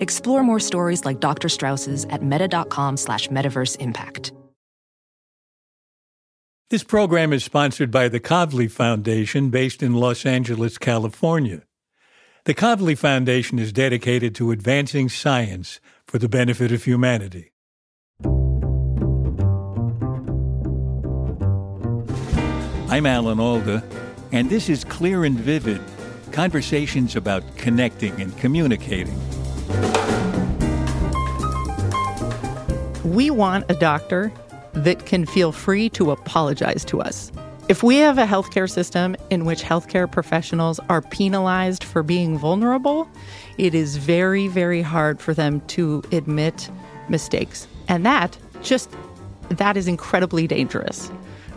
Explore more stories like Dr. Strauss's at meta.com slash metaverse impact. This program is sponsored by the Kavli Foundation based in Los Angeles, California. The Kavli Foundation is dedicated to advancing science for the benefit of humanity. I'm Alan Alda, and this is Clear and Vivid conversations about connecting and communicating. We want a doctor that can feel free to apologize to us. If we have a healthcare system in which healthcare professionals are penalized for being vulnerable, it is very, very hard for them to admit mistakes. And that just that is incredibly dangerous.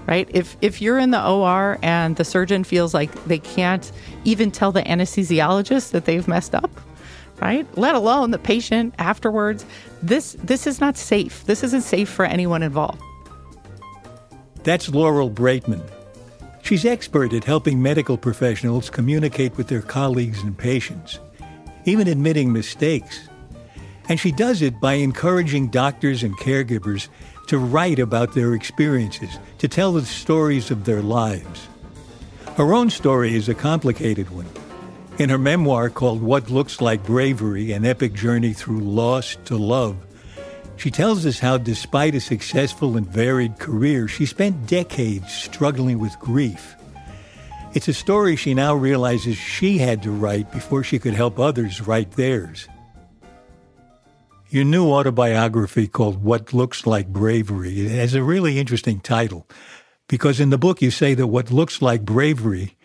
Right? If if you're in the OR and the surgeon feels like they can't even tell the anesthesiologist that they've messed up, right? Let alone the patient afterwards. This this is not safe. This isn't safe for anyone involved. That's Laurel Braitman. She's expert at helping medical professionals communicate with their colleagues and patients, even admitting mistakes. And she does it by encouraging doctors and caregivers to write about their experiences, to tell the stories of their lives. Her own story is a complicated one. In her memoir called What Looks Like Bravery An Epic Journey Through Loss to Love, she tells us how, despite a successful and varied career, she spent decades struggling with grief. It's a story she now realizes she had to write before she could help others write theirs. Your new autobiography called What Looks Like Bravery has a really interesting title because in the book you say that what looks like bravery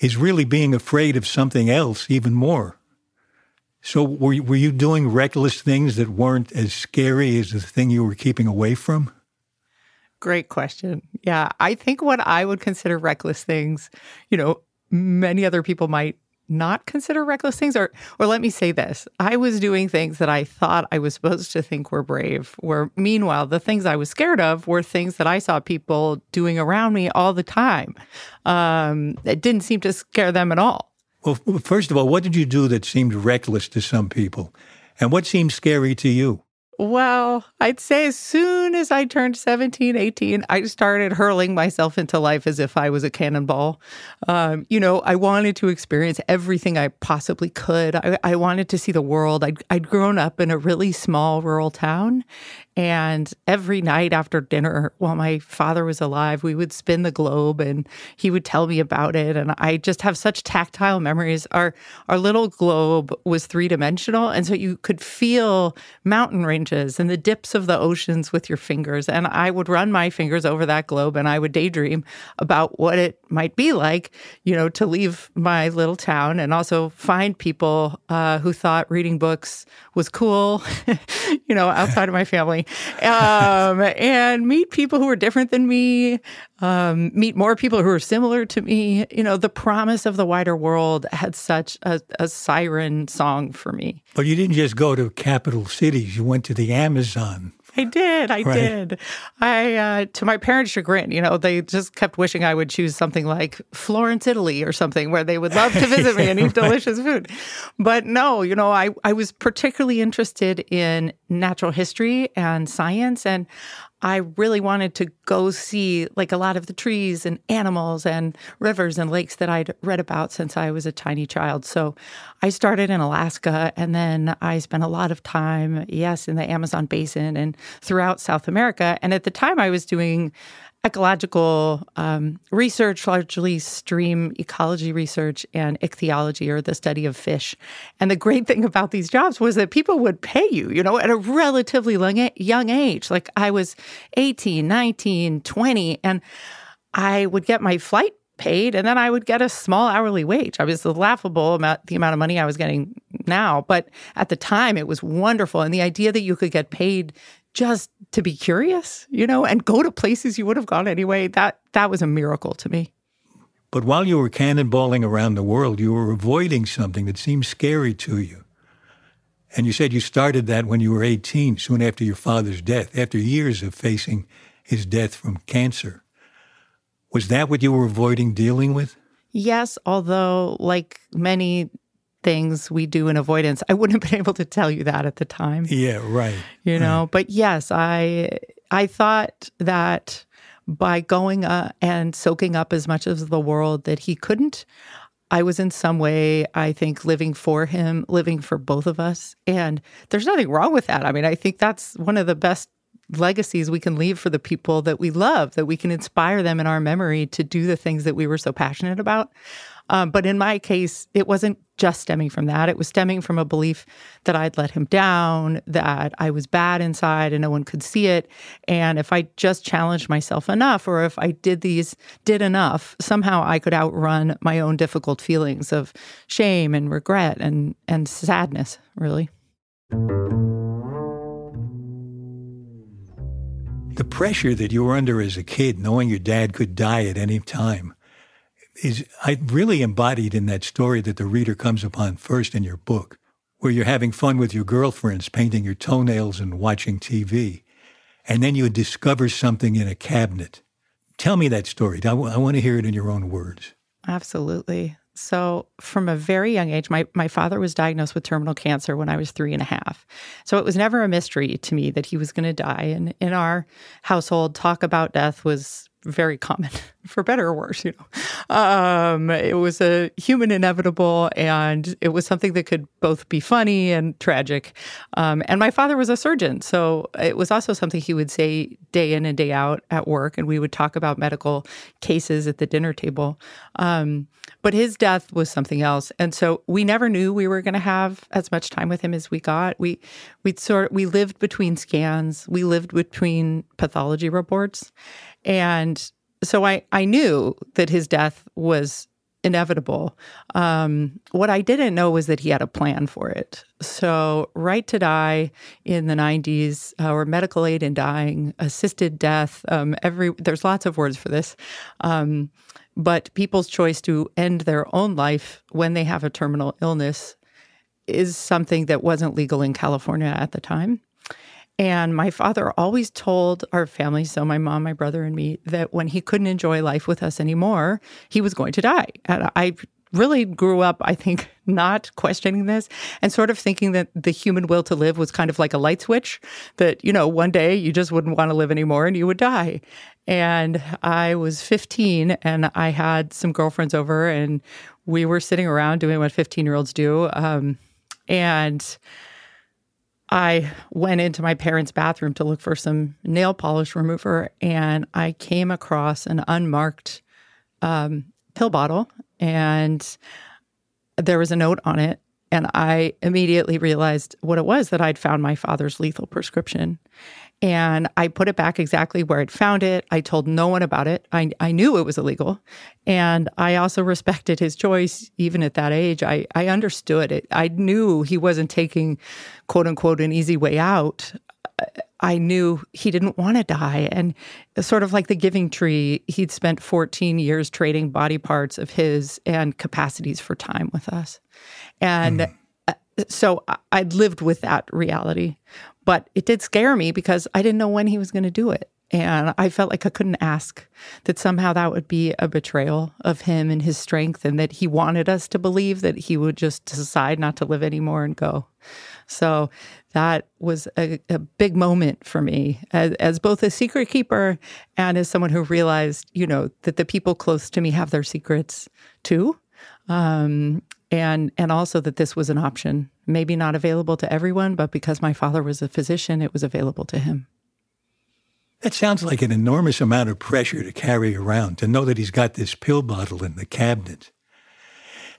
is really being afraid of something else even more. So were you, were you doing reckless things that weren't as scary as the thing you were keeping away from? Great question. Yeah, I think what I would consider reckless things, you know, many other people might not consider reckless things or or let me say this i was doing things that i thought i was supposed to think were brave where meanwhile the things i was scared of were things that i saw people doing around me all the time um, it didn't seem to scare them at all well, first of all, what did you do that seemed reckless to some people? And what seemed scary to you? Well, I'd say as soon as I turned 17, 18, I started hurling myself into life as if I was a cannonball. Um, you know, I wanted to experience everything I possibly could. I, I wanted to see the world. I'd, I'd grown up in a really small rural town. And every night after dinner, while my father was alive, we would spin the globe and he would tell me about it. And I just have such tactile memories. Our, our little globe was three dimensional. And so you could feel mountain ranges and the dips of the oceans with your fingers. And I would run my fingers over that globe and I would daydream about what it might be like, you know, to leave my little town and also find people uh, who thought reading books was cool, you know, outside of my family um, and meet people who are different than me, um, meet more people who are similar to me. You know, the promise of the wider world had such a, a siren song for me. But you didn't just go to capital cities, you went to the Amazon I did. I right. did. I, uh, to my parents' chagrin, you know, they just kept wishing I would choose something like Florence, Italy or something where they would love to visit me and eat delicious food. But no, you know, I, I was particularly interested in natural history and science. And I really wanted to go see like a lot of the trees and animals and rivers and lakes that I'd read about since I was a tiny child. So I started in Alaska and then I spent a lot of time, yes, in the Amazon basin and throughout South America. And at the time I was doing ecological um, research, largely stream ecology research and ichthyology, or the study of fish. And the great thing about these jobs was that people would pay you, you know, at a relatively young age. Like I was 18, 19, 20, and I would get my flight paid and then I would get a small hourly wage. I was laughable about the amount of money I was getting now, but at the time it was wonderful. And the idea that you could get paid just to be curious, you know, and go to places you would have gone anyway, that that was a miracle to me. But while you were cannonballing around the world, you were avoiding something that seemed scary to you. And you said you started that when you were 18, soon after your father's death, after years of facing his death from cancer. Was that what you were avoiding dealing with? Yes, although, like many things we do in avoidance. I wouldn't have been able to tell you that at the time. Yeah, right. You know, right. but yes, I I thought that by going uh, and soaking up as much of the world that he couldn't, I was in some way, I think, living for him, living for both of us. And there's nothing wrong with that. I mean, I think that's one of the best legacies we can leave for the people that we love, that we can inspire them in our memory to do the things that we were so passionate about. Um, but in my case, it wasn't just stemming from that. It was stemming from a belief that I'd let him down, that I was bad inside and no one could see it. And if I just challenged myself enough, or if I did these, did enough, somehow I could outrun my own difficult feelings of shame and regret and, and sadness, really. The pressure that you were under as a kid, knowing your dad could die at any time, is I really embodied in that story that the reader comes upon first in your book, where you're having fun with your girlfriends, painting your toenails and watching TV, and then you discover something in a cabinet. Tell me that story. I, w- I want to hear it in your own words. Absolutely. So, from a very young age, my, my father was diagnosed with terminal cancer when I was three and a half. So, it was never a mystery to me that he was going to die. And in our household, talk about death was very common, for better or worse. You know, um, it was a human inevitable, and it was something that could both be funny and tragic. Um, and my father was a surgeon, so it was also something he would say day in and day out at work, and we would talk about medical cases at the dinner table. Um, but his death was something else, and so we never knew we were going to have as much time with him as we got. We we sort we lived between scans, we lived between pathology reports and so I, I knew that his death was inevitable. Um, what I didn't know was that he had a plan for it. So, right to die in the 90s, uh, or medical aid in dying, assisted death, um, every there's lots of words for this. Um, but people's choice to end their own life when they have a terminal illness is something that wasn't legal in California at the time. And my father always told our family, so my mom, my brother, and me, that when he couldn't enjoy life with us anymore, he was going to die. And I really grew up, I think, not questioning this and sort of thinking that the human will to live was kind of like a light switch that, you know, one day you just wouldn't want to live anymore and you would die. And I was 15 and I had some girlfriends over and we were sitting around doing what 15 year olds do. Um, and I went into my parents' bathroom to look for some nail polish remover, and I came across an unmarked um, pill bottle, and there was a note on it. And I immediately realized what it was that I'd found my father's lethal prescription. And I put it back exactly where I'd found it. I told no one about it. I, I knew it was illegal. And I also respected his choice, even at that age. I, I understood it. I knew he wasn't taking, quote unquote, an easy way out. I knew he didn't want to die. And sort of like the giving tree, he'd spent 14 years trading body parts of his and capacities for time with us. And mm. so I'd lived with that reality. But it did scare me because I didn't know when he was going to do it. And I felt like I couldn't ask that somehow that would be a betrayal of him and his strength, and that he wanted us to believe that he would just decide not to live anymore and go. So that was a, a big moment for me as, as, both a secret keeper and as someone who realized, you know, that the people close to me have their secrets too. Um, and and also that this was an option, maybe not available to everyone, but because my father was a physician, it was available to him. That sounds like an enormous amount of pressure to carry around, to know that he's got this pill bottle in the cabinet.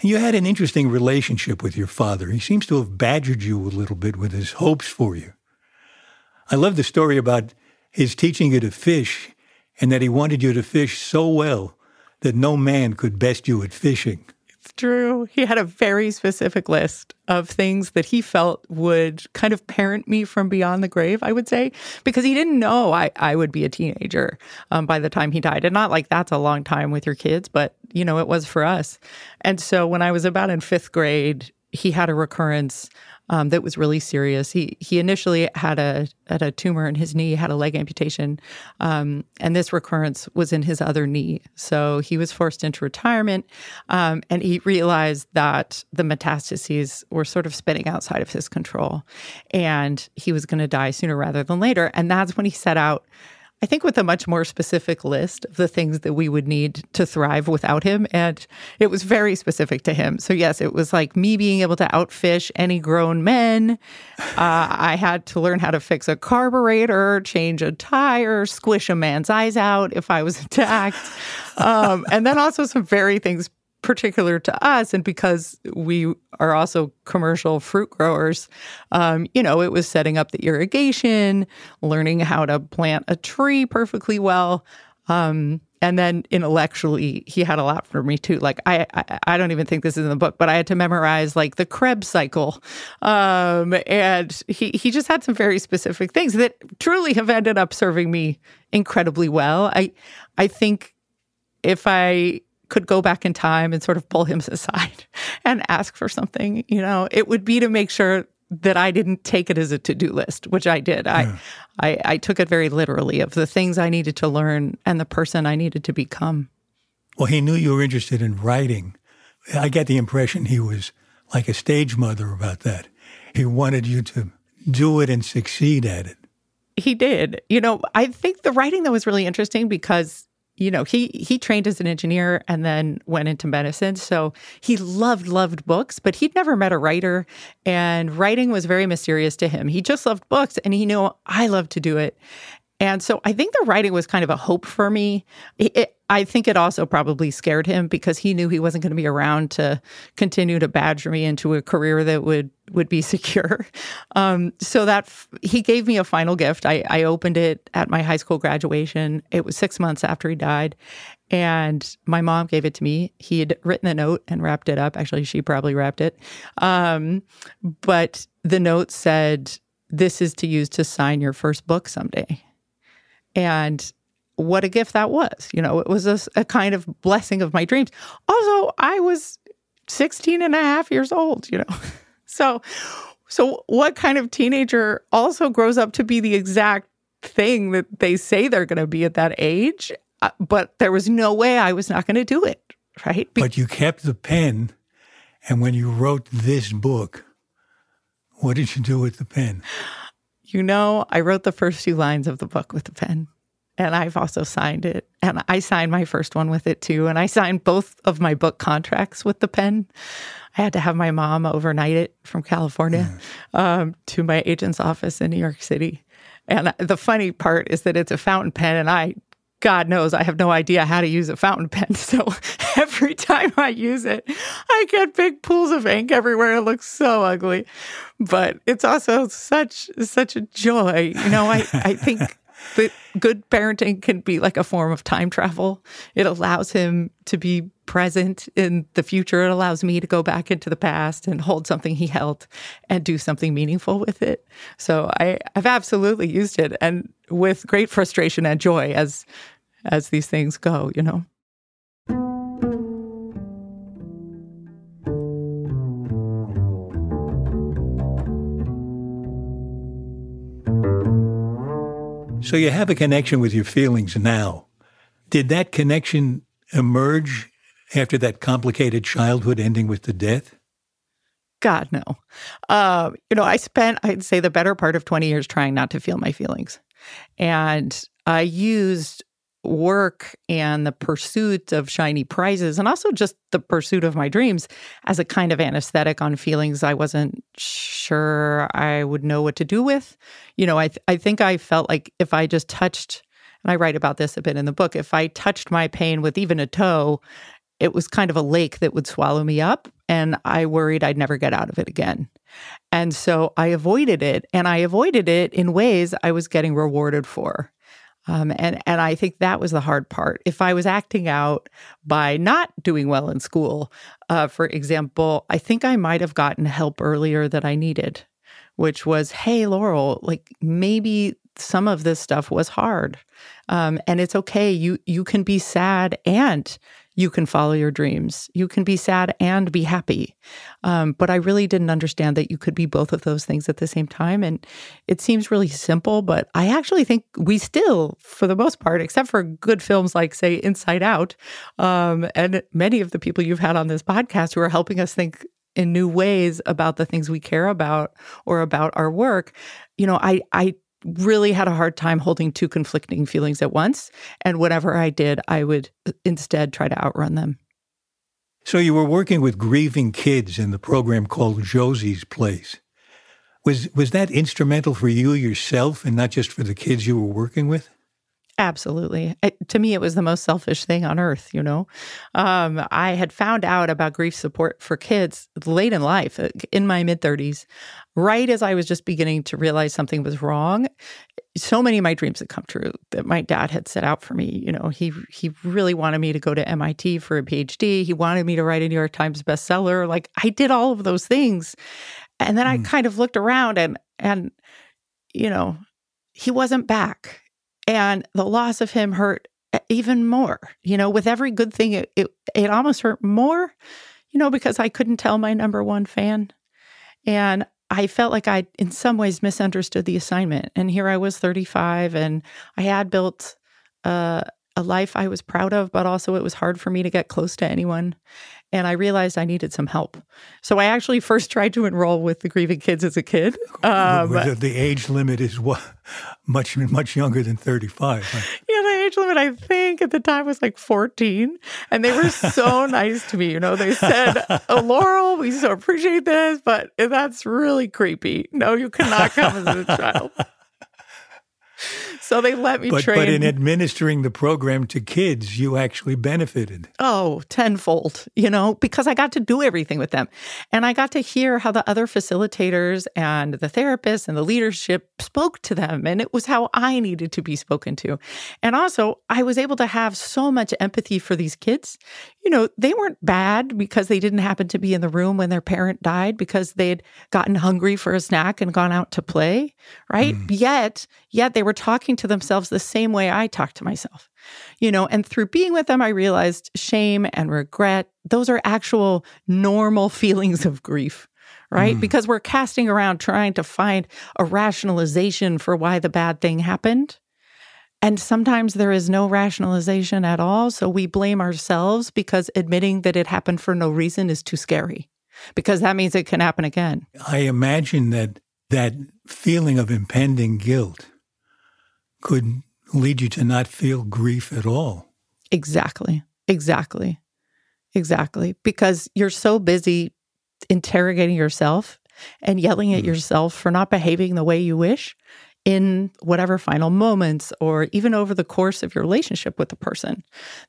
You had an interesting relationship with your father. He seems to have badgered you a little bit with his hopes for you. I love the story about his teaching you to fish and that he wanted you to fish so well that no man could best you at fishing. True. He had a very specific list of things that he felt would kind of parent me from beyond the grave, I would say, because he didn't know I, I would be a teenager um, by the time he died. And not like that's a long time with your kids, but, you know, it was for us. And so when I was about in fifth grade, he had a recurrence um, that was really serious. He he initially had a had a tumor in his knee, had a leg amputation, um, and this recurrence was in his other knee. So he was forced into retirement, um, and he realized that the metastases were sort of spinning outside of his control, and he was going to die sooner rather than later. And that's when he set out I think with a much more specific list of the things that we would need to thrive without him. And it was very specific to him. So, yes, it was like me being able to outfish any grown men. Uh, I had to learn how to fix a carburetor, change a tire, squish a man's eyes out if I was attacked. Um, and then also some very things particular to us and because we are also commercial fruit growers um, you know it was setting up the irrigation learning how to plant a tree perfectly well um, and then intellectually he had a lot for me too. Like I, I, I don't even think this is in the book but i had to memorize like the krebs cycle um, and he he just had some very specific things that truly have ended up serving me incredibly well. I i think if i could go back in time and sort of pull him aside and ask for something, you know, it would be to make sure that I didn't take it as a to-do list, which I did. Yeah. I, I I took it very literally of the things I needed to learn and the person I needed to become. Well, he knew you were interested in writing. I get the impression he was like a stage mother about that. He wanted you to do it and succeed at it. He did. You know, I think the writing that was really interesting because you know, he he trained as an engineer and then went into medicine. So he loved loved books, but he'd never met a writer and writing was very mysterious to him. He just loved books and he knew I love to do it. And so I think the writing was kind of a hope for me. It, it, I think it also probably scared him because he knew he wasn't going to be around to continue to badger me into a career that would would be secure. Um, so that f- he gave me a final gift. I, I opened it at my high school graduation. It was six months after he died, and my mom gave it to me. He had written a note and wrapped it up. Actually, she probably wrapped it, um, but the note said, "This is to use to sign your first book someday." And what a gift that was. You know, it was a, a, kind of blessing of my dreams. Also, I was 16 and a half years old, you know. so so what kind of teenager also grows up to be the exact thing that they say they're going to be at that age? Uh, but there was no way I was not going to do it, right? Be- but you kept the pen and when you wrote this book, what did you do with the pen? You know, I wrote the first few lines of the book with a pen. And I've also signed it. And I signed my first one with it too. And I signed both of my book contracts with the pen. I had to have my mom overnight it from California mm. um, to my agent's office in New York City. And the funny part is that it's a fountain pen, and I God knows I have no idea how to use a fountain pen. So every time I use it, I get big pools of ink everywhere. It looks so ugly. But it's also such such a joy. You know, I, I think that good parenting can be like a form of time travel. It allows him to be present in the future. It allows me to go back into the past and hold something he held and do something meaningful with it. So I, I've absolutely used it and with great frustration and joy as as these things go, you know. So you have a connection with your feelings now. Did that connection emerge after that complicated childhood ending with the death? God, no. Uh, you know, I spent, I'd say, the better part of 20 years trying not to feel my feelings. And I used work and the pursuit of shiny prizes and also just the pursuit of my dreams as a kind of anesthetic on feelings I wasn't sure I would know what to do with. You know, I th- I think I felt like if I just touched and I write about this a bit in the book, if I touched my pain with even a toe, it was kind of a lake that would swallow me up and I worried I'd never get out of it again. And so I avoided it and I avoided it in ways I was getting rewarded for. Um, and and I think that was the hard part. If I was acting out by not doing well in school, uh, for example, I think I might have gotten help earlier that I needed, which was, "Hey, Laurel, like maybe some of this stuff was hard, um, and it's okay. You you can be sad and you can follow your dreams. You can be sad and be happy. Um, but I really didn't understand that you could be both of those things at the same time. And it seems really simple, but I actually think we still, for the most part, except for good films like, say, Inside Out, um, and many of the people you've had on this podcast who are helping us think in new ways about the things we care about or about our work you know i i really had a hard time holding two conflicting feelings at once. And whatever I did, I would uh, instead try to outrun them. So you were working with grieving kids in the program called Josie's Place. Was was that instrumental for you yourself and not just for the kids you were working with? Absolutely. To me, it was the most selfish thing on earth, you know. Um, I had found out about grief support for kids late in life, uh, in my mid 30s, right as I was just beginning to realize something was wrong. So many of my dreams had come true that my dad had set out for me. You know, he he really wanted me to go to MIT for a PhD. He wanted me to write a New York Times bestseller. Like I did all of those things. And then mm. I kind of looked around and and you know, he wasn't back and the loss of him hurt even more. You know, with every good thing, it, it, it almost hurt more, you know, because I couldn't tell my number one fan. And I felt like I, in some ways, misunderstood the assignment. And here I was 35 and I had built uh, a life I was proud of, but also it was hard for me to get close to anyone and I realized I needed some help. So I actually first tried to enroll with the Grieving Kids as a kid. Um, the, the, age limit is what, much much younger than thirty five. Yeah, the age limit I think at the time was like fourteen, and they were so nice to me. You know, they said, oh, "Laurel, we so appreciate this, but that's really creepy. No, you cannot come as a child." So they let me but, train. But in administering the program to kids, you actually benefited. Oh, tenfold, you know, because I got to do everything with them. And I got to hear how the other facilitators and the therapists and the leadership spoke to them. And it was how I needed to be spoken to. And also, I was able to have so much empathy for these kids. You know, they weren't bad because they didn't happen to be in the room when their parent died because they'd gotten hungry for a snack and gone out to play, right? Mm. Yet, yet they were talking to themselves the same way I talk to myself. You know, and through being with them, I realized shame and regret, those are actual normal feelings of grief, right? Mm. Because we're casting around trying to find a rationalization for why the bad thing happened. And sometimes there is no rationalization at all. So we blame ourselves because admitting that it happened for no reason is too scary because that means it can happen again. I imagine that that feeling of impending guilt could lead you to not feel grief at all. Exactly. Exactly. Exactly. Because you're so busy interrogating yourself and yelling at mm. yourself for not behaving the way you wish in whatever final moments or even over the course of your relationship with the person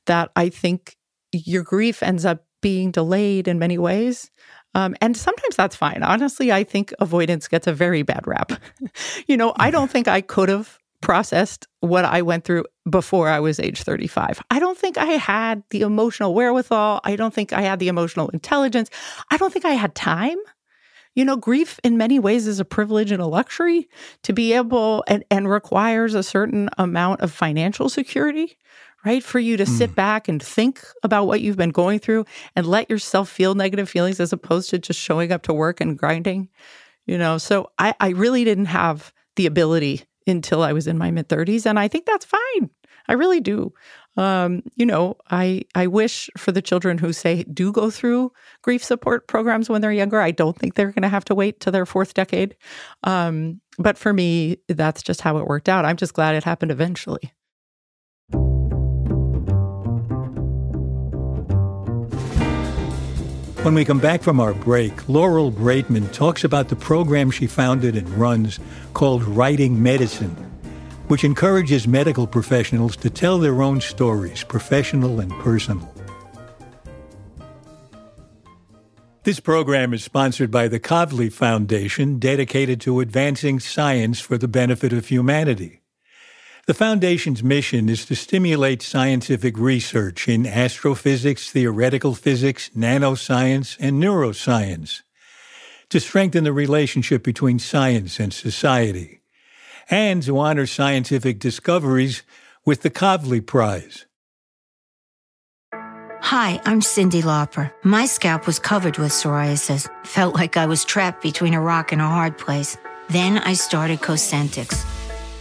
that I think your grief ends up being delayed in many ways. Um, and sometimes that's fine. Honestly, I think avoidance gets a very bad rap. you know, I don't think I could have processed what I went through before I was age 35. I don't think I had the emotional wherewithal. I don't think I had the emotional intelligence. I don't think I had time. You know, grief in many ways is a privilege and a luxury to be able and, and requires a certain amount of financial security, right? For you to mm. sit back and think about what you've been going through and let yourself feel negative feelings as opposed to just showing up to work and grinding, you know. So I, I really didn't have the ability until I was in my mid 30s. And I think that's fine. I really do. Um, you know, I I wish for the children who say do go through grief support programs when they're younger. I don't think they're going to have to wait to their fourth decade. Um, but for me, that's just how it worked out. I'm just glad it happened eventually. When we come back from our break, Laurel Braitman talks about the program she founded and runs called Writing Medicine, which encourages medical professionals to tell their own stories, professional and personal. This program is sponsored by the Kavli Foundation, dedicated to advancing science for the benefit of humanity. The Foundation's mission is to stimulate scientific research in astrophysics, theoretical physics, nanoscience, and neuroscience, to strengthen the relationship between science and society, and to honor scientific discoveries with the Kavli Prize. Hi, I'm Cyndi Lauper. My scalp was covered with psoriasis. Felt like I was trapped between a rock and a hard place. Then I started Cosentyx.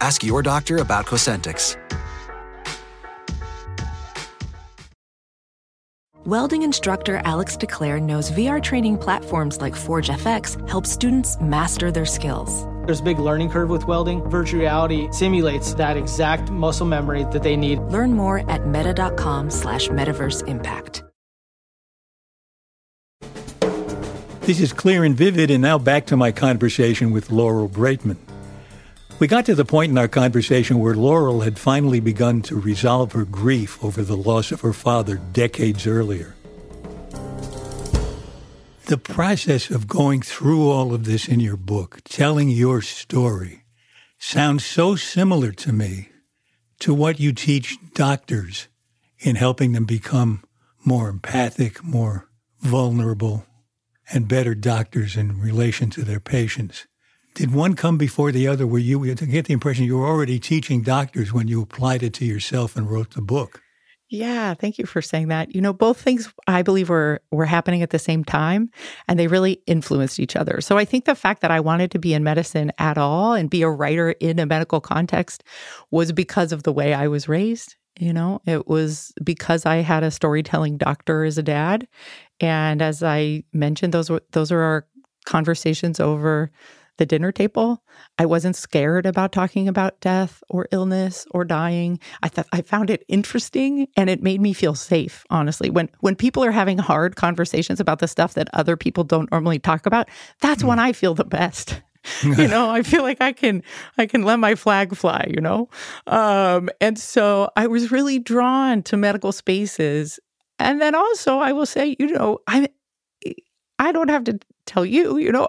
Ask your doctor about Cosentyx. Welding instructor Alex DeClaire knows VR training platforms like Forge FX help students master their skills. There's a big learning curve with welding. Virtual reality simulates that exact muscle memory that they need. Learn more at meta.com slash metaverse impact. This is clear and vivid, and now back to my conversation with Laurel Braitman. We got to the point in our conversation where Laurel had finally begun to resolve her grief over the loss of her father decades earlier. The process of going through all of this in your book, telling your story, sounds so similar to me to what you teach doctors in helping them become more empathic, more vulnerable, and better doctors in relation to their patients. Did one come before the other where you get the impression you were already teaching doctors when you applied it to yourself and wrote the book? Yeah, thank you for saying that. You know, both things I believe were were happening at the same time and they really influenced each other. So I think the fact that I wanted to be in medicine at all and be a writer in a medical context was because of the way I was raised. You know, it was because I had a storytelling doctor as a dad. And as I mentioned, those were those are our conversations over the dinner table. I wasn't scared about talking about death or illness or dying. I thought I found it interesting and it made me feel safe, honestly. When when people are having hard conversations about the stuff that other people don't normally talk about, that's mm. when I feel the best. you know i feel like i can i can let my flag fly you know um, and so i was really drawn to medical spaces and then also i will say you know i i don't have to tell you you know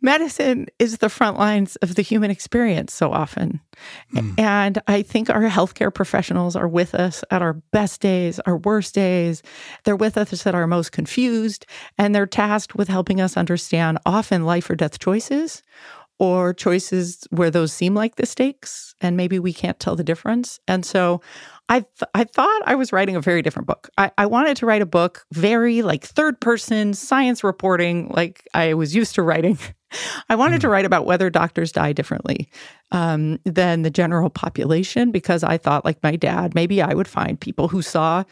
medicine is the front lines of the human experience so often. Mm. And I think our healthcare professionals are with us at our best days, our worst days. They're with us at our most confused, and they're tasked with helping us understand often life or death choices or choices where those seem like the stakes and maybe we can't tell the difference. And so I th- I thought I was writing a very different book. I, I wanted to write a book very like third person science reporting, like I was used to writing. I wanted mm. to write about whether doctors die differently um, than the general population because I thought, like my dad, maybe I would find people who saw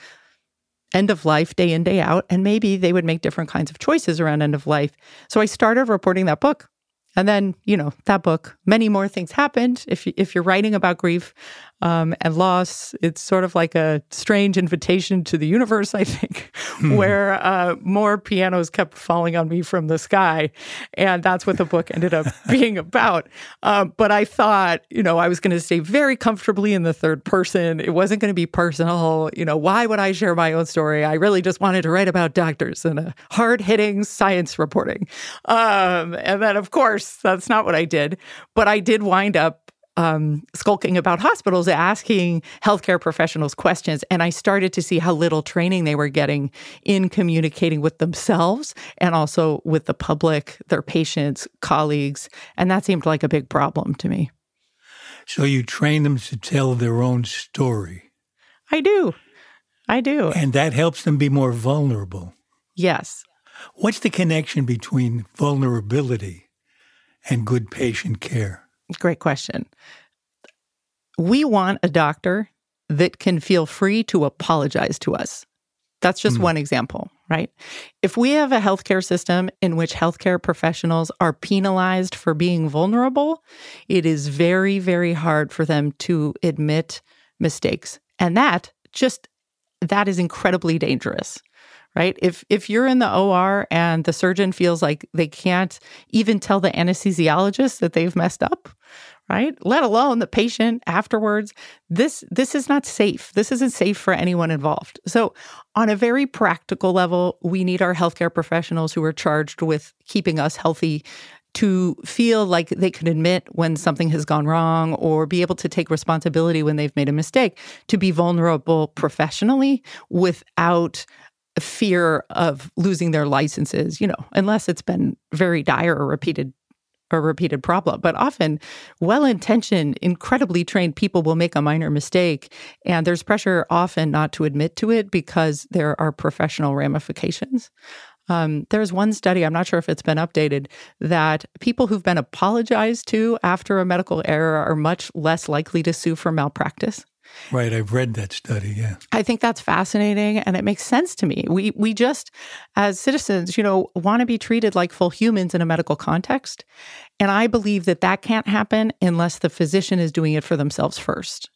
end of life day in day out, and maybe they would make different kinds of choices around end of life. So I started reporting that book and then, you know, that book, many more things happened. If, if you're writing about grief, um, and loss. It's sort of like a strange invitation to the universe, I think, hmm. where uh, more pianos kept falling on me from the sky. And that's what the book ended up being about. Uh, but I thought, you know, I was going to stay very comfortably in the third person. It wasn't going to be personal. You know, why would I share my own story? I really just wanted to write about doctors and a hard hitting science reporting. Um, and then, of course, that's not what I did. But I did wind up um, skulking about hospitals, asking healthcare professionals questions. And I started to see how little training they were getting in communicating with themselves and also with the public, their patients, colleagues. And that seemed like a big problem to me. So you train them to tell their own story. I do. I do. And that helps them be more vulnerable. Yes. What's the connection between vulnerability and good patient care? Great question. We want a doctor that can feel free to apologize to us. That's just mm. one example, right? If we have a healthcare system in which healthcare professionals are penalized for being vulnerable, it is very, very hard for them to admit mistakes. And that just that is incredibly dangerous right? If if you're in the OR and the surgeon feels like they can't even tell the anesthesiologist that they've messed up, right? Let alone the patient afterwards. This this is not safe. This isn't safe for anyone involved. So, on a very practical level, we need our healthcare professionals who are charged with keeping us healthy to feel like they can admit when something has gone wrong or be able to take responsibility when they've made a mistake, to be vulnerable professionally without fear of losing their licenses, you know, unless it's been very dire or repeated a repeated problem. But often, well intentioned, incredibly trained people will make a minor mistake. And there's pressure often not to admit to it because there are professional ramifications. Um, there's one study, I'm not sure if it's been updated, that people who've been apologized to after a medical error are much less likely to sue for malpractice. Right, I've read that study, yeah. I think that's fascinating and it makes sense to me. We we just as citizens, you know, want to be treated like full humans in a medical context, and I believe that that can't happen unless the physician is doing it for themselves first.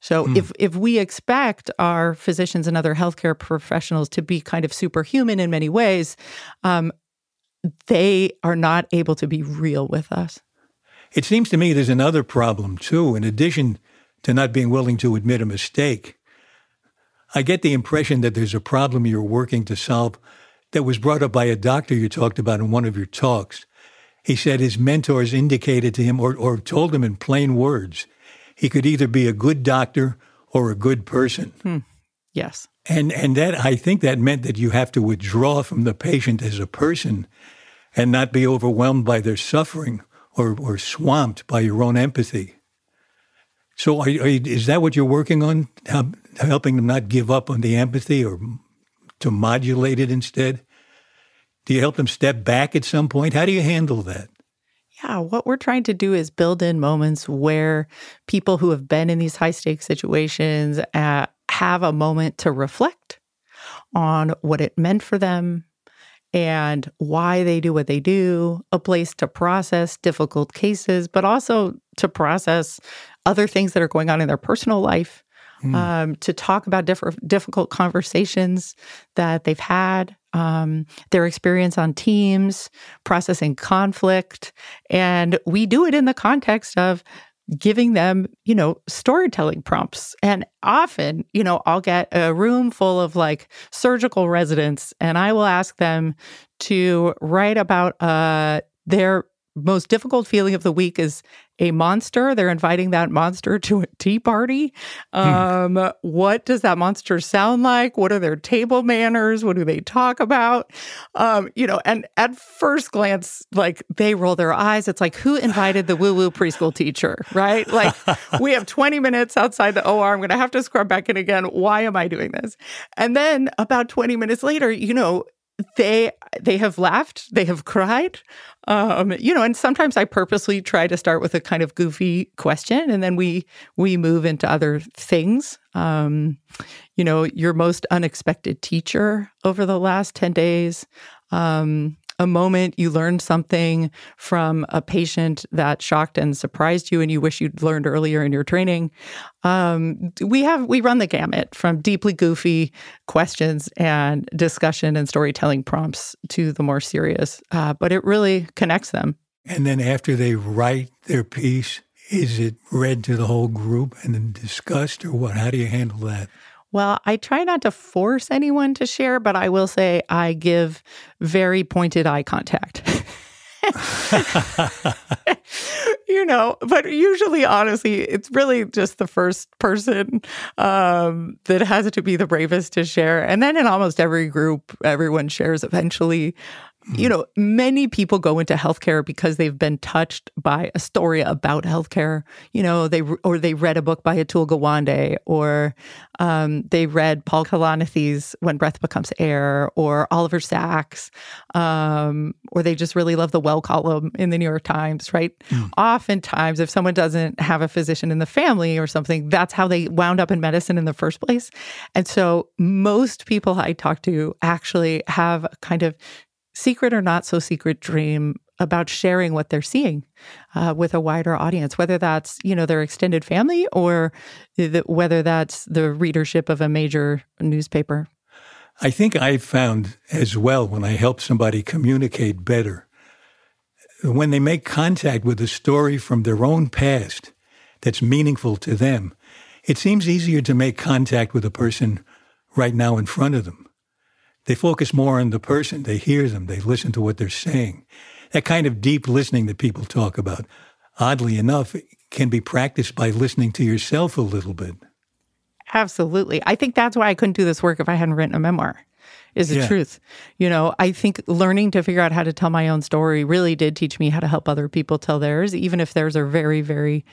So mm. if if we expect our physicians and other healthcare professionals to be kind of superhuman in many ways, um, they are not able to be real with us. It seems to me there's another problem too. In addition to not being willing to admit a mistake. I get the impression that there's a problem you're working to solve that was brought up by a doctor you talked about in one of your talks. He said his mentors indicated to him or, or told him in plain words he could either be a good doctor or a good person. Hmm. Yes. And and that I think that meant that you have to withdraw from the patient as a person and not be overwhelmed by their suffering or, or swamped by your own empathy. So, are, are you, is that what you're working on? helping them not give up on the empathy or to modulate it instead? Do you help them step back at some point? How do you handle that? Yeah, what we're trying to do is build in moments where people who have been in these high stakes situations uh, have a moment to reflect on what it meant for them, and why they do what they do, a place to process difficult cases, but also to process other things that are going on in their personal life, mm. um, to talk about different difficult conversations that they've had, um, their experience on teams, processing conflict. And we do it in the context of giving them, you know, storytelling prompts. And often, you know, I'll get a room full of like surgical residents and I will ask them to write about uh, their most difficult feeling of the week is a monster. They're inviting that monster to a tea party. Hmm. Um, hmm. What does that monster sound like? What are their table manners? What do they talk about? Um, you know, and at first glance, like they roll their eyes. It's like, who invited the woo woo preschool teacher, right? Like, we have 20 minutes outside the OR. I'm going to have to scrub back in again. Why am I doing this? And then about 20 minutes later, you know, they they have laughed they have cried um, you know and sometimes i purposely try to start with a kind of goofy question and then we we move into other things. Um, you know your most unexpected teacher over the last 10 days um, a moment you learned something from a patient that shocked and surprised you and you wish you'd learned earlier in your training. Um, we have we run the gamut from deeply goofy questions and discussion and storytelling prompts to the more serious, uh, but it really connects them. And then after they write their piece, is it read to the whole group and then discussed, or what? How do you handle that? Well, I try not to force anyone to share, but I will say I give very pointed eye contact. you know, but usually, honestly, it's really just the first person um, that has to be the bravest to share. And then in almost every group, everyone shares eventually you know, many people go into healthcare because they've been touched by a story about healthcare. You know, they or they read a book by Atul Gawande, or um, they read Paul Kalanithi's "When Breath Becomes Air," or Oliver Sacks, um, or they just really love the Well column in the New York Times. Right? Mm. Oftentimes, if someone doesn't have a physician in the family or something, that's how they wound up in medicine in the first place. And so, most people I talk to actually have kind of secret or not so secret dream about sharing what they're seeing uh, with a wider audience, whether that's you know their extended family or the, whether that's the readership of a major newspaper. I think I found as well when I help somebody communicate better when they make contact with a story from their own past that's meaningful to them. It seems easier to make contact with a person right now in front of them. They focus more on the person. They hear them. They listen to what they're saying. That kind of deep listening that people talk about, oddly enough, can be practiced by listening to yourself a little bit. Absolutely. I think that's why I couldn't do this work if I hadn't written a memoir. Is the yeah. truth. You know, I think learning to figure out how to tell my own story really did teach me how to help other people tell theirs, even if theirs are very, very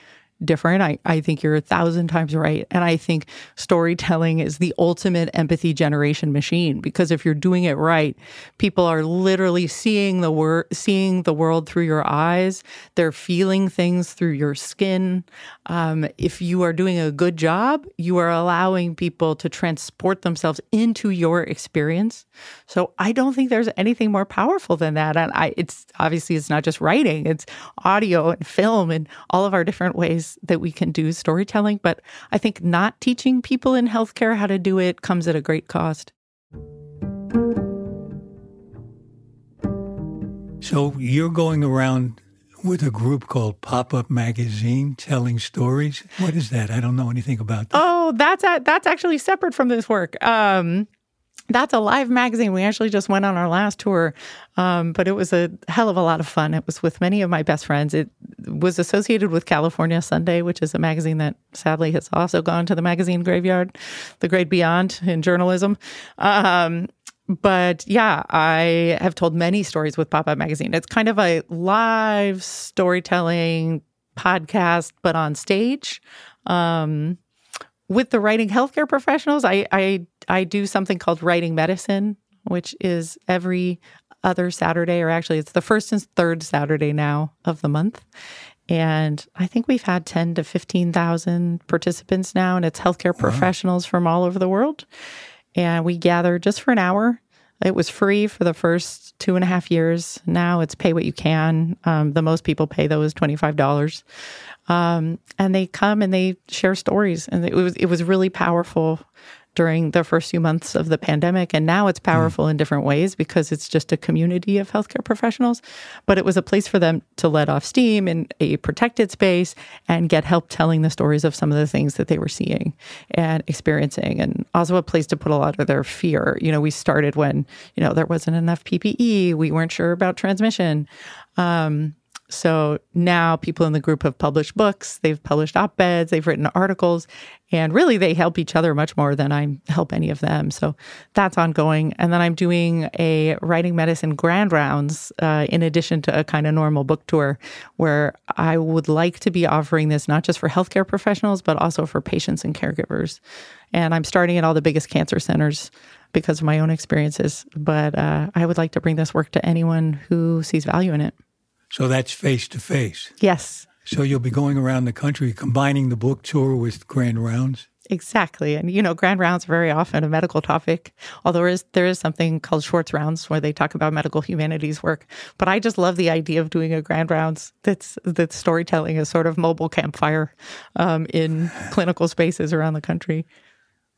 different. I, I think you're a thousand times right. And I think storytelling is the ultimate empathy generation machine because if you're doing it right, people are literally seeing the wor- seeing the world through your eyes. They're feeling things through your skin. Um, if you are doing a good job, you are allowing people to transport themselves into your experience. So I don't think there's anything more powerful than that. And I, it's obviously it's not just writing; it's audio and film and all of our different ways that we can do storytelling, but I think not teaching people in healthcare how to do it comes at a great cost. So you're going around with a group called Pop Up Magazine telling stories. What is that? I don't know anything about that. Oh, that's a, that's actually separate from this work. Um, that's a live magazine. We actually just went on our last tour, um, but it was a hell of a lot of fun. It was with many of my best friends. It was associated with California Sunday, which is a magazine that sadly has also gone to the magazine graveyard, the great beyond in journalism. Um, but yeah, I have told many stories with Pop Up Magazine. It's kind of a live storytelling podcast, but on stage. Um, with the writing healthcare professionals, I, I I do something called writing medicine, which is every other Saturday, or actually it's the first and third Saturday now of the month. And I think we've had 10 to 15,000 participants now, and it's healthcare wow. professionals from all over the world. And we gather just for an hour. It was free for the first two and a half years. Now it's pay what you can. Um, the most people pay though is twenty five dollars. Um, and they come and they share stories, and it was it was really powerful during the first few months of the pandemic. And now it's powerful mm. in different ways because it's just a community of healthcare professionals. But it was a place for them to let off steam in a protected space and get help telling the stories of some of the things that they were seeing and experiencing. And also a place to put a lot of their fear. You know, we started when, you know, there wasn't enough PPE, we weren't sure about transmission. Um, so now people in the group have published books, they've published op eds, they've written articles, and really they help each other much more than I help any of them. So that's ongoing. And then I'm doing a writing medicine grand rounds uh, in addition to a kind of normal book tour where I would like to be offering this not just for healthcare professionals, but also for patients and caregivers. And I'm starting at all the biggest cancer centers because of my own experiences. But uh, I would like to bring this work to anyone who sees value in it. So that's face to face. Yes. So you'll be going around the country combining the book tour with grand rounds? Exactly. And you know, grand rounds are very often a medical topic, although there is there is something called Schwartz rounds where they talk about medical humanities work. But I just love the idea of doing a grand rounds that's that's storytelling a sort of mobile campfire um, in clinical spaces around the country.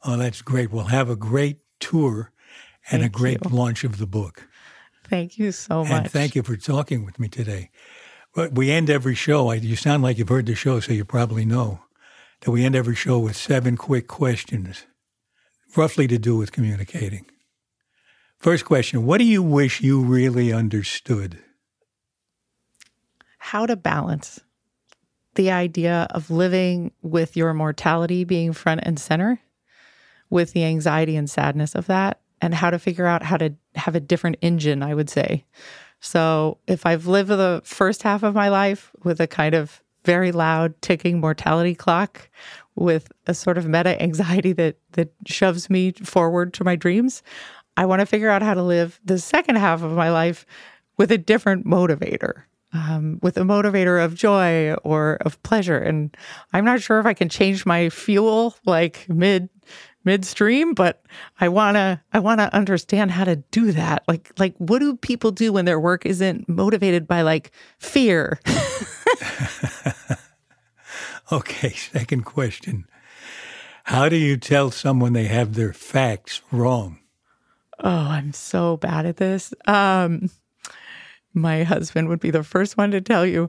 Oh, that's great. We'll have a great tour and Thank a great you. launch of the book. Thank you so much. And thank you for talking with me today. But we end every show. I, you sound like you've heard the show, so you probably know that we end every show with seven quick questions, roughly to do with communicating. First question What do you wish you really understood? How to balance the idea of living with your mortality being front and center, with the anxiety and sadness of that, and how to figure out how to have a different engine, I would say. So if I've lived the first half of my life with a kind of very loud ticking mortality clock with a sort of meta anxiety that that shoves me forward to my dreams, I want to figure out how to live the second half of my life with a different motivator. Um, with a motivator of joy or of pleasure, and I'm not sure if I can change my fuel like mid midstream but i want to i want to understand how to do that like like what do people do when their work isn't motivated by like fear Okay, second question. How do you tell someone they have their facts wrong? oh i'm so bad at this um my husband would be the first one to tell you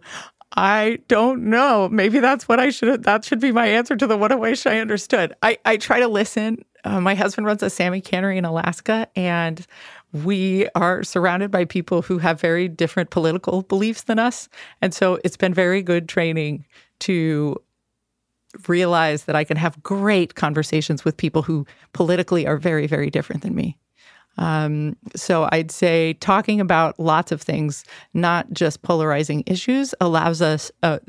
I don't know. Maybe that's what I should. That should be my answer to the what I wish I understood. I I try to listen. Uh, my husband runs a salmon cannery in Alaska, and we are surrounded by people who have very different political beliefs than us, and so it's been very good training to realize that I can have great conversations with people who politically are very very different than me. Um, so I'd say talking about lots of things, not just polarizing issues, allows us a,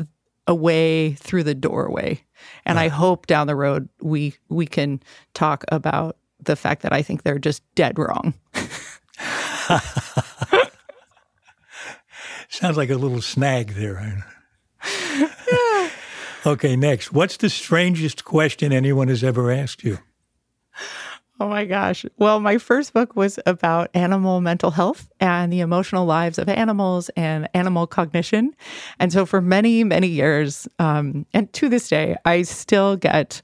a way through the doorway. And I hope down the road we we can talk about the fact that I think they're just dead wrong. Sounds like a little snag there. okay, next. What's the strangest question anyone has ever asked you? Oh my gosh. Well, my first book was about animal mental health and the emotional lives of animals and animal cognition. And so, for many, many years, um, and to this day, I still get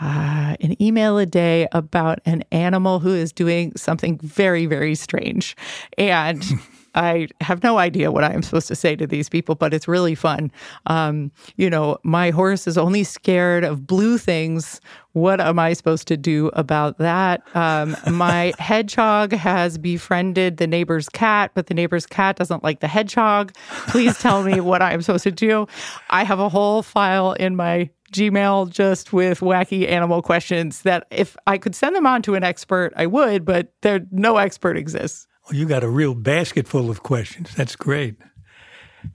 uh, an email a day about an animal who is doing something very, very strange. And I have no idea what I am supposed to say to these people, but it's really fun. Um, you know, my horse is only scared of blue things. What am I supposed to do about that? Um, my hedgehog has befriended the neighbor's cat, but the neighbor's cat doesn't like the hedgehog. Please tell me what I am supposed to do. I have a whole file in my Gmail just with wacky animal questions that if I could send them on to an expert, I would, but there no expert exists. Well, you got a real basket full of questions. That's great.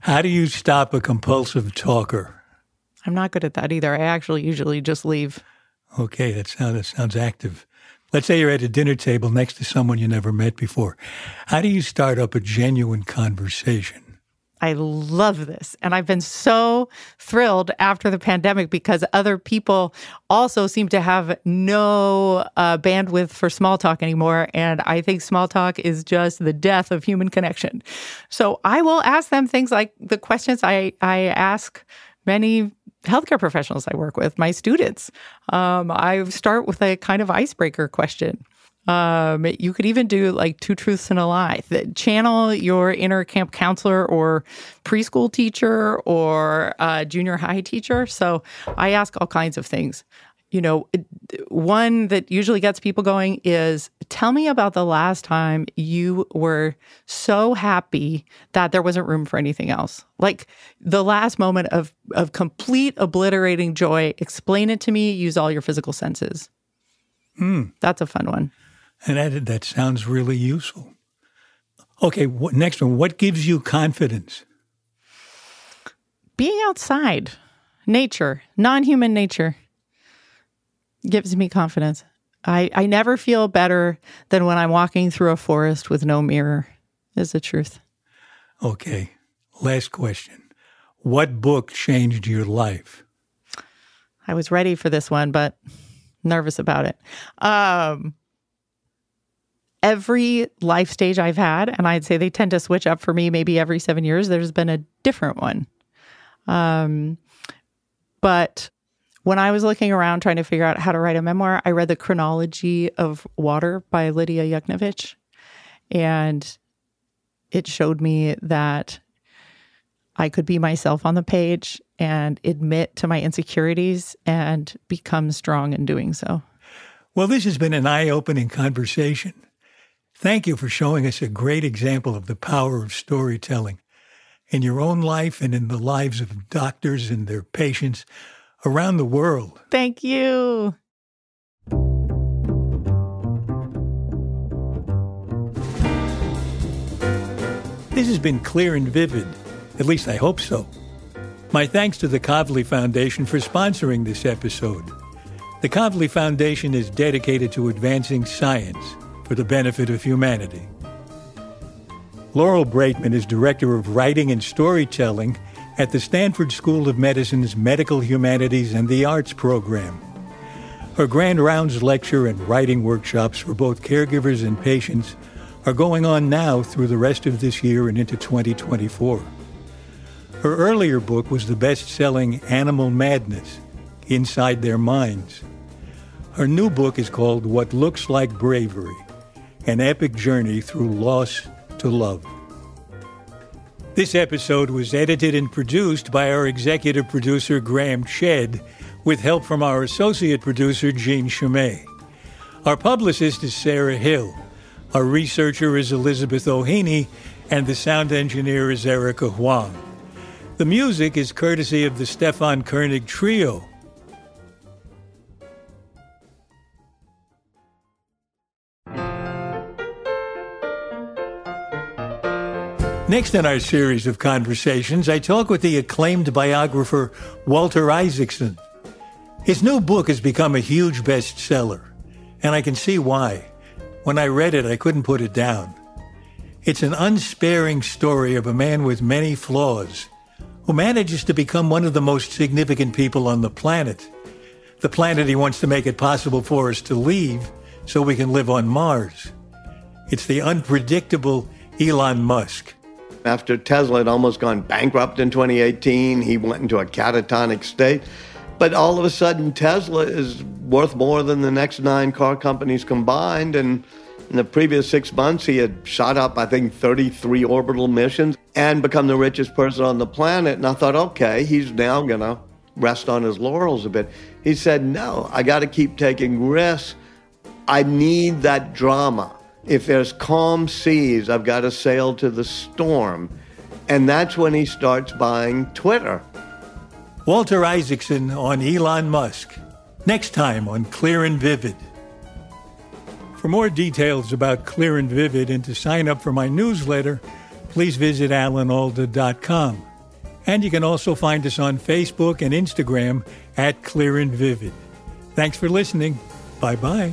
How do you stop a compulsive talker? I'm not good at that either. I actually usually just leave. Okay, that sounds that sounds active. Let's say you're at a dinner table next to someone you never met before. How do you start up a genuine conversation? I love this. And I've been so thrilled after the pandemic because other people also seem to have no uh, bandwidth for small talk anymore. And I think small talk is just the death of human connection. So I will ask them things like the questions I, I ask many healthcare professionals I work with, my students. Um, I start with a kind of icebreaker question. Um, you could even do like two truths and a lie. That channel your inner camp counselor or preschool teacher or uh, junior high teacher. So I ask all kinds of things. You know, one that usually gets people going is tell me about the last time you were so happy that there wasn't room for anything else. Like the last moment of of complete obliterating joy. Explain it to me. Use all your physical senses. Mm. That's a fun one. And that, that sounds really useful. Okay, what, next one. What gives you confidence? Being outside, nature, non human nature gives me confidence. I, I never feel better than when I'm walking through a forest with no mirror, is the truth. Okay, last question. What book changed your life? I was ready for this one, but nervous about it. Um, every life stage I've had, and I'd say they tend to switch up for me maybe every seven years, there's been a different one. Um, but when I was looking around trying to figure out how to write a memoir, I read The Chronology of Water by Lidia Yuknavitch. And it showed me that I could be myself on the page and admit to my insecurities and become strong in doing so. Well, this has been an eye opening conversation. Thank you for showing us a great example of the power of storytelling in your own life and in the lives of doctors and their patients around the world. Thank you. This has been clear and vivid. At least I hope so. My thanks to the Kavli Foundation for sponsoring this episode. The Kavli Foundation is dedicated to advancing science for the benefit of humanity. Laurel Braitman is Director of Writing and Storytelling at the Stanford School of Medicine's Medical Humanities and the Arts program. Her Grand Rounds lecture and writing workshops for both caregivers and patients are going on now through the rest of this year and into 2024. Her earlier book was the best selling Animal Madness Inside Their Minds. Her new book is called What Looks Like Bravery An Epic Journey Through Loss to Love. This episode was edited and produced by our executive producer, Graham Chedd, with help from our associate producer, Jean Chimay. Our publicist is Sarah Hill. Our researcher is Elizabeth O'Haney, and the sound engineer is Erica Huang. The music is courtesy of the Stefan Koenig Trio. Next in our series of conversations, I talk with the acclaimed biographer Walter Isaacson. His new book has become a huge bestseller, and I can see why. When I read it, I couldn't put it down. It's an unsparing story of a man with many flaws who manages to become one of the most significant people on the planet. The planet he wants to make it possible for us to leave so we can live on Mars. It's the unpredictable Elon Musk. After Tesla had almost gone bankrupt in 2018, he went into a catatonic state. But all of a sudden, Tesla is worth more than the next nine car companies combined. And in the previous six months, he had shot up, I think, 33 orbital missions and become the richest person on the planet. And I thought, okay, he's now going to rest on his laurels a bit. He said, no, I got to keep taking risks. I need that drama. If there's calm seas, I've got to sail to the storm. And that's when he starts buying Twitter. Walter Isaacson on Elon Musk. Next time on Clear and Vivid. For more details about Clear and Vivid and to sign up for my newsletter, please visit alanalda.com. And you can also find us on Facebook and Instagram at Clear and Vivid. Thanks for listening. Bye bye.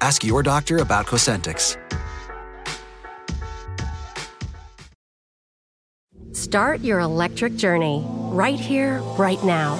Ask your doctor about Cosentyx. Start your electric journey right here, right now.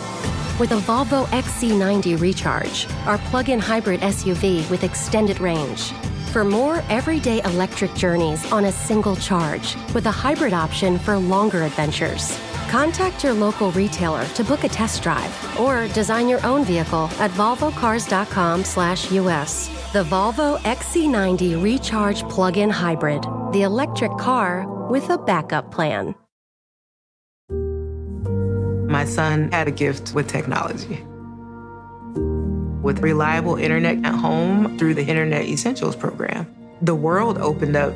With a Volvo XC90 Recharge, our plug in hybrid SUV with extended range. For more everyday electric journeys on a single charge, with a hybrid option for longer adventures. Contact your local retailer to book a test drive or design your own vehicle at volvocars.com/us. The Volvo XC90 Recharge Plug in Hybrid, the electric car with a backup plan. My son had a gift with technology. With reliable internet at home through the Internet Essentials program, the world opened up.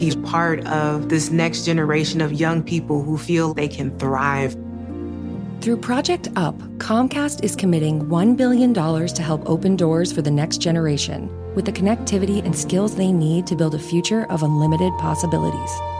He's part of this next generation of young people who feel they can thrive. Through Project UP, Comcast is committing $1 billion to help open doors for the next generation with the connectivity and skills they need to build a future of unlimited possibilities.